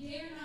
dare